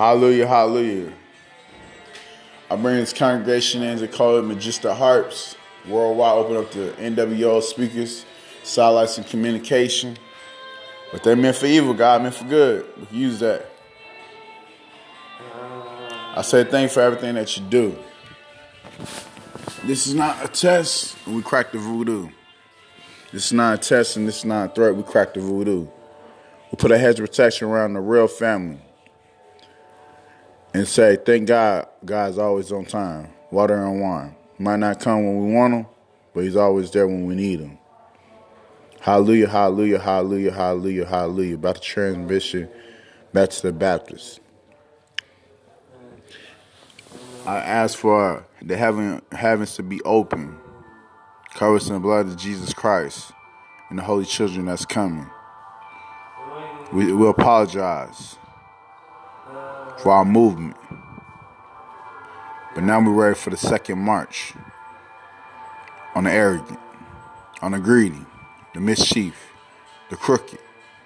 Hallelujah, hallelujah. I bring this congregation in to call it Magistic Harps. Worldwide, open up the NWO speakers, satellites, and communication. But they meant for evil, God meant for good. We can use that. I say thank you for everything that you do. This is not a test, and we crack the voodoo. This is not a test, and this is not a threat. We crack the voodoo. We put a hedge of protection around the real family and say, thank God, God's always on time. Water and wine. Might not come when we want him, but he's always there when we need him. Hallelujah, hallelujah, hallelujah, hallelujah, hallelujah. About the transmission back to the Baptist. I ask for the heaven heavens to be open, covered in the blood of Jesus Christ and the holy children that's coming. We we apologize for our movement. But now we're ready for the second march on the arrogant, on the greedy, the mischief, the crooked,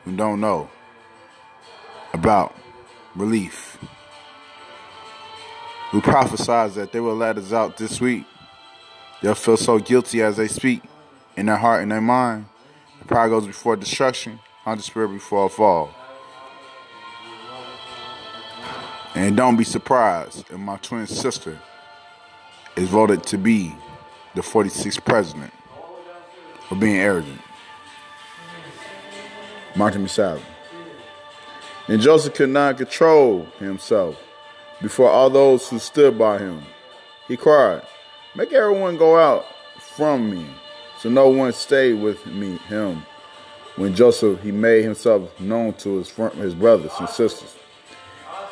who don't know about relief. We prophesied that they will let us out this week. They'll feel so guilty as they speak in their heart and their mind. The pride goes before destruction, the spirit before a fall. And don't be surprised if my twin sister is voted to be the 46th president for being arrogant. Martin Masala. And Joseph could not control himself before all those who stood by him. He cried, Make everyone go out from me, so no one stay with me, him. When Joseph, he made himself known to his, his brothers and sisters.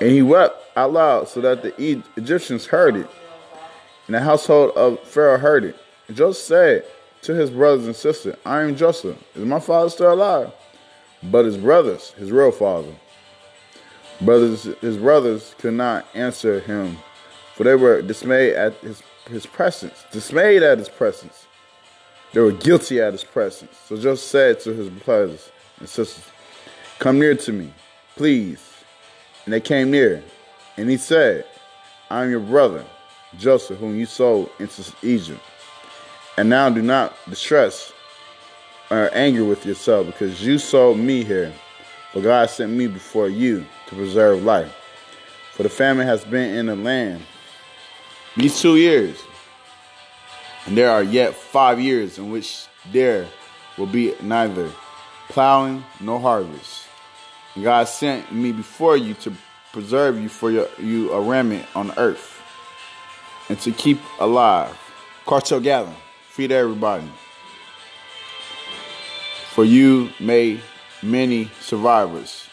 And he wept out loud so that the Egyptians heard it. And the household of Pharaoh heard it. And Joseph said to his brothers and sisters, I am Joseph. Is my father still alive? But his brothers, his real father, brothers, his brothers could not answer him, for they were dismayed at his, his presence, dismayed at his presence. They were guilty at his presence. So Joseph said to his brothers and sisters, Come near to me, please. And they came near. And he said, I am your brother, Joseph, whom you sold into Egypt. And now do not distress or anger with yourself, because you sold me here. For God sent me before you to preserve life. For the famine has been in the land these two years. And there are yet five years in which there will be neither plowing nor harvest. God sent me before you to preserve you for your, you a remnant on earth and to keep alive. Cartel gathering, feed everybody. For you made many survivors.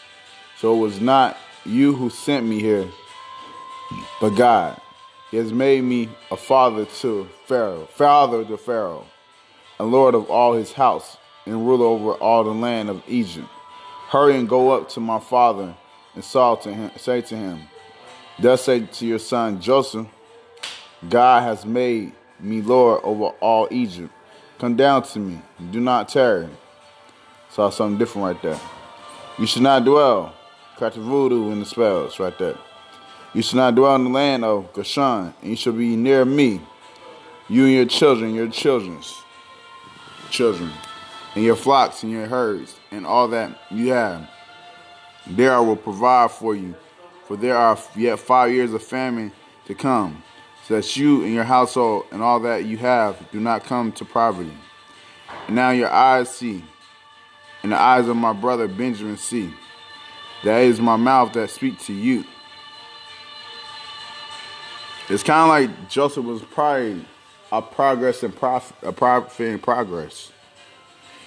So it was not you who sent me here, but God. He has made me a father to Pharaoh, father to Pharaoh, and Lord of all his house, and ruler over all the land of Egypt. Hurry and go up to my father and to him, say to him, Thus say to your son Joseph, God has made me Lord over all Egypt. Come down to me, do not tarry. Saw something different right there. You should not dwell. Crack the voodoo in the spells right there. You should not dwell in the land of Goshen, and you shall be near me, you and your children, your children's children, and your flocks and your herds, and all that you have there I will provide for you, for there are yet five years of famine to come, so that you and your household and all that you have do not come to poverty. And now your eyes see, and the eyes of my brother Benjamin see. That is my mouth that speak to you. It's kind of like Joseph was probably a progress and profit, a profit in progress.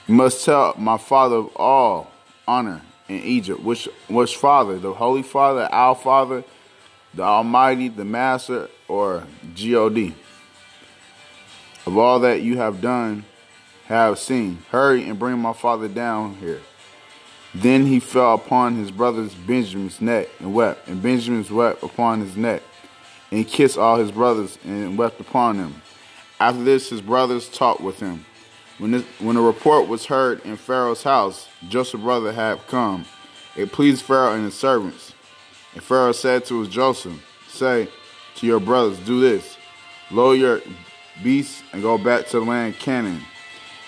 You must tell my father of all honor in Egypt. Which which Father? The Holy Father, our Father, the Almighty, the Master, or God? Of all that you have done, have seen. Hurry and bring my father down here. Then he fell upon his brother's Benjamin's neck and wept, and Benjamin's wept upon his neck. And kissed all his brothers and wept upon them. After this, his brothers talked with him. When, this, when the report was heard in Pharaoh's house, Joseph's brother had come. It pleased Pharaoh and his servants And Pharaoh said to his Joseph, Say to your brothers, Do this lower your beasts and go back to the land Canaan,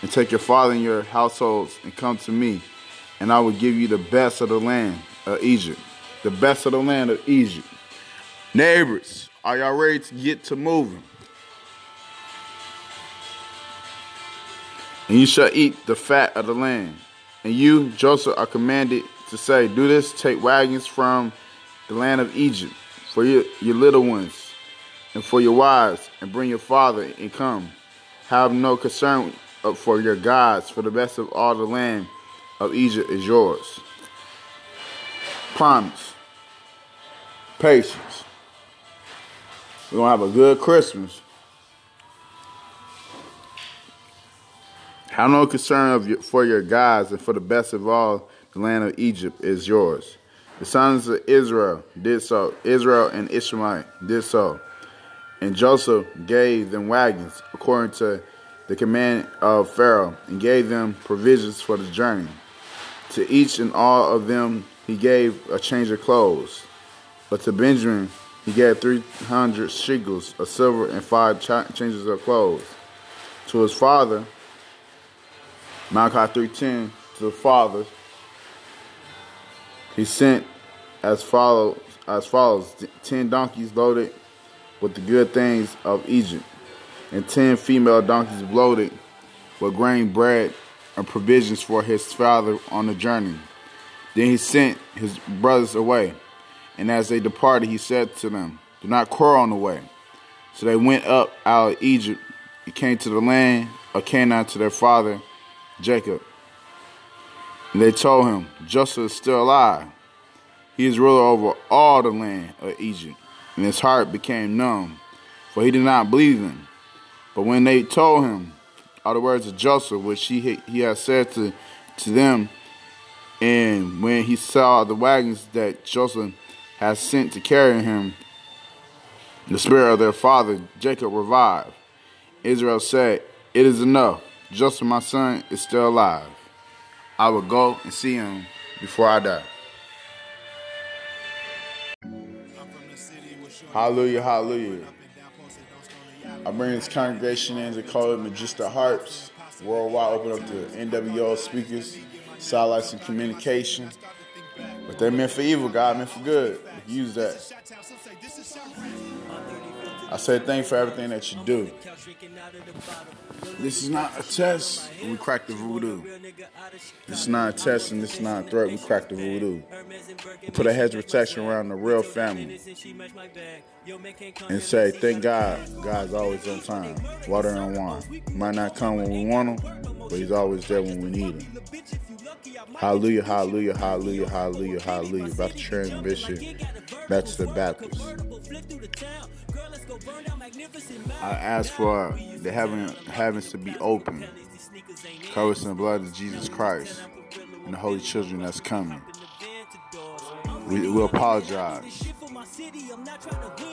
and take your father and your households and come to me, and I will give you the best of the land of Egypt. The best of the land of Egypt. Neighbors, are y'all ready to get to moving? And you shall eat the fat of the land. And you, Joseph, are commanded to say, Do this, take wagons from the land of Egypt for your, your little ones and for your wives, and bring your father and come. Have no concern for your gods, for the best of all the land of Egypt is yours. Promise. Patience. We're going to have a good Christmas. Have no concern of your, for your gods, and for the best of all the land of Egypt is yours. The sons of Israel did so. Israel and Ishmael did so. And Joseph gave them wagons according to the command of Pharaoh, and gave them provisions for the journey. To each and all of them he gave a change of clothes. But to Benjamin he gave 300 shekels of silver and five changes of clothes. To his father, Malachi 3.10, to the fathers, he sent as follows, as follows, 10 donkeys loaded with the good things of Egypt, and ten female donkeys loaded with grain, bread, and provisions for his father on the journey. Then he sent his brothers away, and as they departed, he said to them, Do not quarrel on the way. So they went up out of Egypt and came to the land of Canaan to their father Jacob. And they told him, Joseph is still alive. He is ruler over all the land of Egypt and his heart became numb, for he did not believe them. But when they told him all the words of Joseph, which he he had said to to them, and when he saw the wagons that Joseph had sent to carry him, the spirit of their father Jacob revived. Israel said, "It is enough. Joseph, my son, is still alive. I will go and see him before I die." Hallelujah, hallelujah. I bring this congregation in to call it Magistra Harps. Worldwide, open up the NWO speakers, satellites and communication. But they're meant for evil, God meant for good. Use that. I say thank you for everything that you do. This is not a test, we crack the voodoo. This is not a test and this is not a threat, we crack the voodoo. We put a hedge of protection around the real family. And say, thank God, God's always on time. Water and wine. Might not come when we want him, but he's always there when we need him. Hallelujah, hallelujah, hallelujah, hallelujah, hallelujah. About to transmission, back to the Baptist. I ask for the heaven, heavens to be open, covered in the blood of Jesus Christ and the holy children that's coming. We will apologize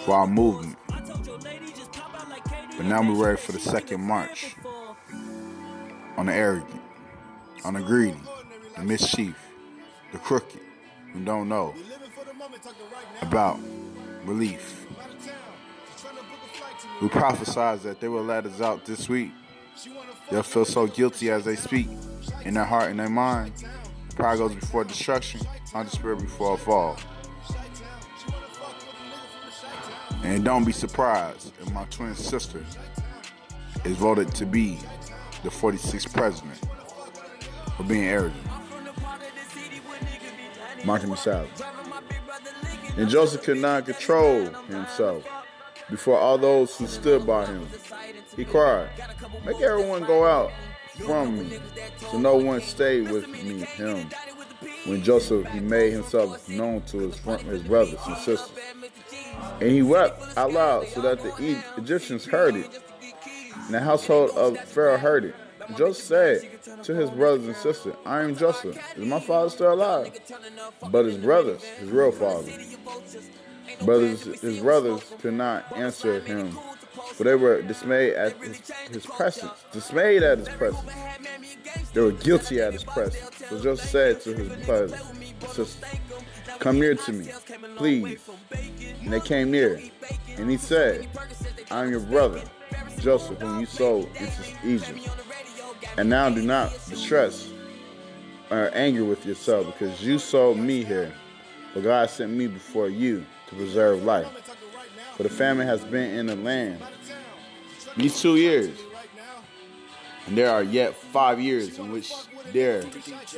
for our movement. But now we're ready for the second march on the arrogant, on the greedy, the mischief, the crooked, who don't know about relief. We prophesied that they will let us out this week. They'll feel so guilty as they speak in their heart and their mind. Pride goes before destruction, on the spirit before a fall. And don't be surprised if my twin sister is voted to be the 46th president for being arrogant. Martin Messiah. And Joseph could not control himself before all those who stood by him. He cried, Make everyone go out from me, so no one stay with me, him. When Joseph, he made himself known to his, front, his brothers and sisters. And he wept out loud so that the Egyptians heard it. And the household of Pharaoh heard it. Joseph said to his brothers and sisters, I am Joseph. Is my father still alive? But his brothers, his real father, brothers, his brothers could not answer him, for they were dismayed at his, his presence. Dismayed at his presence. They were guilty at his presence. So Joseph said to his brothers Come near to me, please. And they came near. And he said, I am your brother, Joseph, whom you sold into Egypt. And now do not distress or anger with yourself, because you sold me here. For God sent me before you to preserve life. For the famine has been in the land these two years. And there are yet five years in which there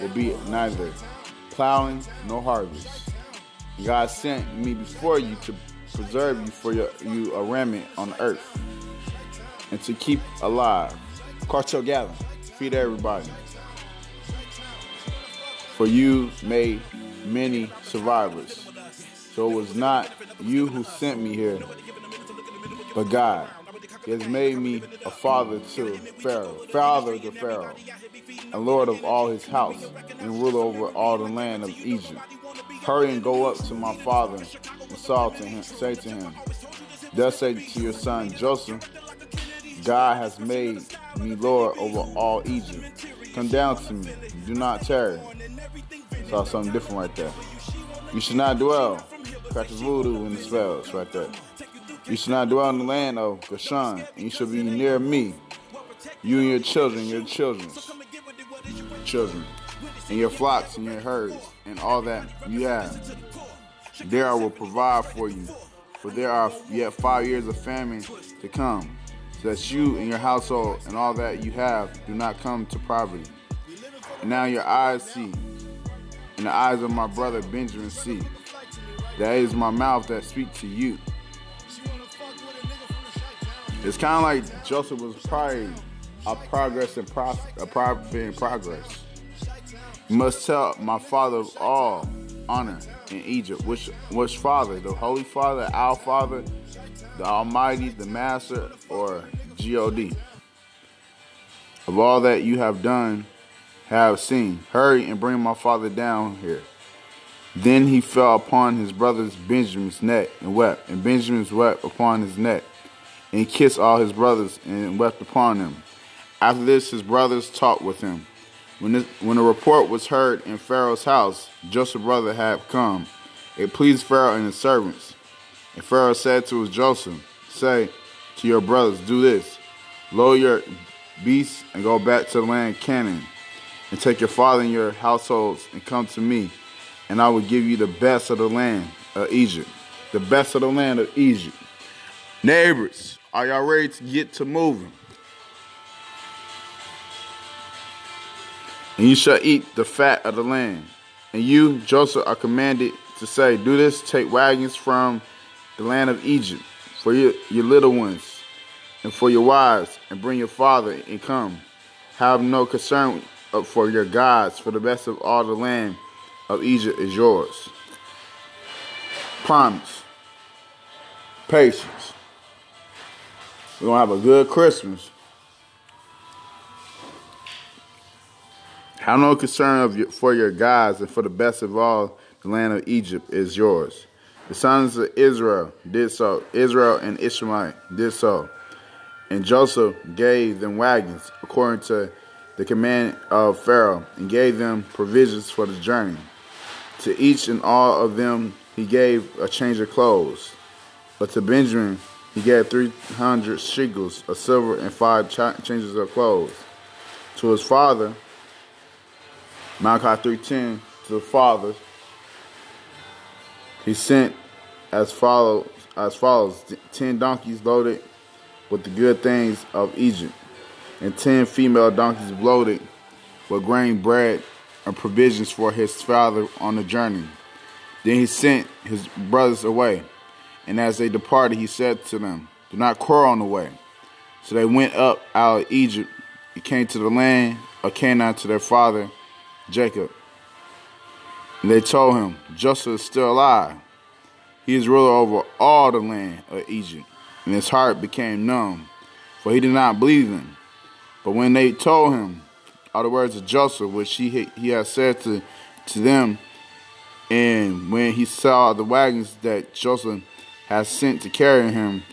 will be neither plowing nor harvest. God sent me before you to preserve you for your, you a remnant on earth and to keep alive. Cartel gathering, feed everybody. For you made many survivors. So it was not you who sent me here, but God. He has made me a father to Pharaoh, father to Pharaoh, and lord of all his house, and ruler over all the land of Egypt. Hurry and go up to my father and say to him, Thus say to your son Joseph, God has made me Lord over all Egypt. Come down to me, do not tarry. Saw something different right there. You should not dwell. Practice voodoo in the spells right there. You shall not dwell in the land of Goshen, and you shall be near me, you and your children, your children's children, and your flocks and your herds, and all that you have. There I will provide for you, for there are yet five years of famine to come, so that you and your household and all that you have do not come to poverty. And now your eyes see, and the eyes of my brother Benjamin see. That is my mouth that speak to you. It's kind of like Joseph was probably a progress in pro- a profit in progress. You must tell my father of all honor in Egypt. Which which father? The Holy Father, our Father, the Almighty, the Master, or God? Of all that you have done, have seen. Hurry and bring my father down here. Then he fell upon his brother's Benjamin's neck and wept, and Benjamin's wept upon his neck and kissed all his brothers and wept upon them. After this, his brothers talked with him. When, this, when the report was heard in Pharaoh's house, Joseph's brother had come. It pleased Pharaoh and his servants. And Pharaoh said to his Joseph, Say to your brothers, Do this lower your beasts and go back to the land Canaan, and take your father and your households and come to me, and I will give you the best of the land of Egypt. The best of the land of Egypt. Neighbors, are y'all ready to get to moving? And you shall eat the fat of the land. And you, Joseph, are commanded to say, Do this, take wagons from the land of Egypt for your, your little ones and for your wives, and bring your father and come. Have no concern for your gods, for the best of all the land of Egypt is yours. Promise, patience, we're going to have a good Christmas. Have no concern of your, for your gods, and for the best of all, the land of Egypt is yours. The sons of Israel did so. Israel and Ishmael did so. And Joseph gave them wagons according to the command of Pharaoh, and gave them provisions for the journey. To each and all of them he gave a change of clothes. But to Benjamin he gave 300 shekels of silver and five changes of clothes. To his father, Malachi 3.10, to the father, he sent as follows, as follows 10 donkeys loaded with the good things of Egypt, and 10 female donkeys loaded with grain, bread, and provisions for his father on the journey. Then he sent his brothers away and as they departed, he said to them, Do not quarrel on the way. So they went up out of Egypt and came to the land of Canaan to their father Jacob. And they told him, Joseph is still alive. He is ruler over all the land of Egypt. And his heart became numb, for he did not believe them. But when they told him all the words of Joseph, which he, he had said to, to them, and when he saw the wagons that Joseph has sent to carry him,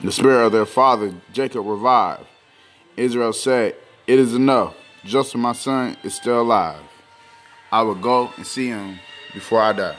the spirit of their father Jacob revived. Israel said, It is enough. Joseph, my son, is still alive. I will go and see him before I die.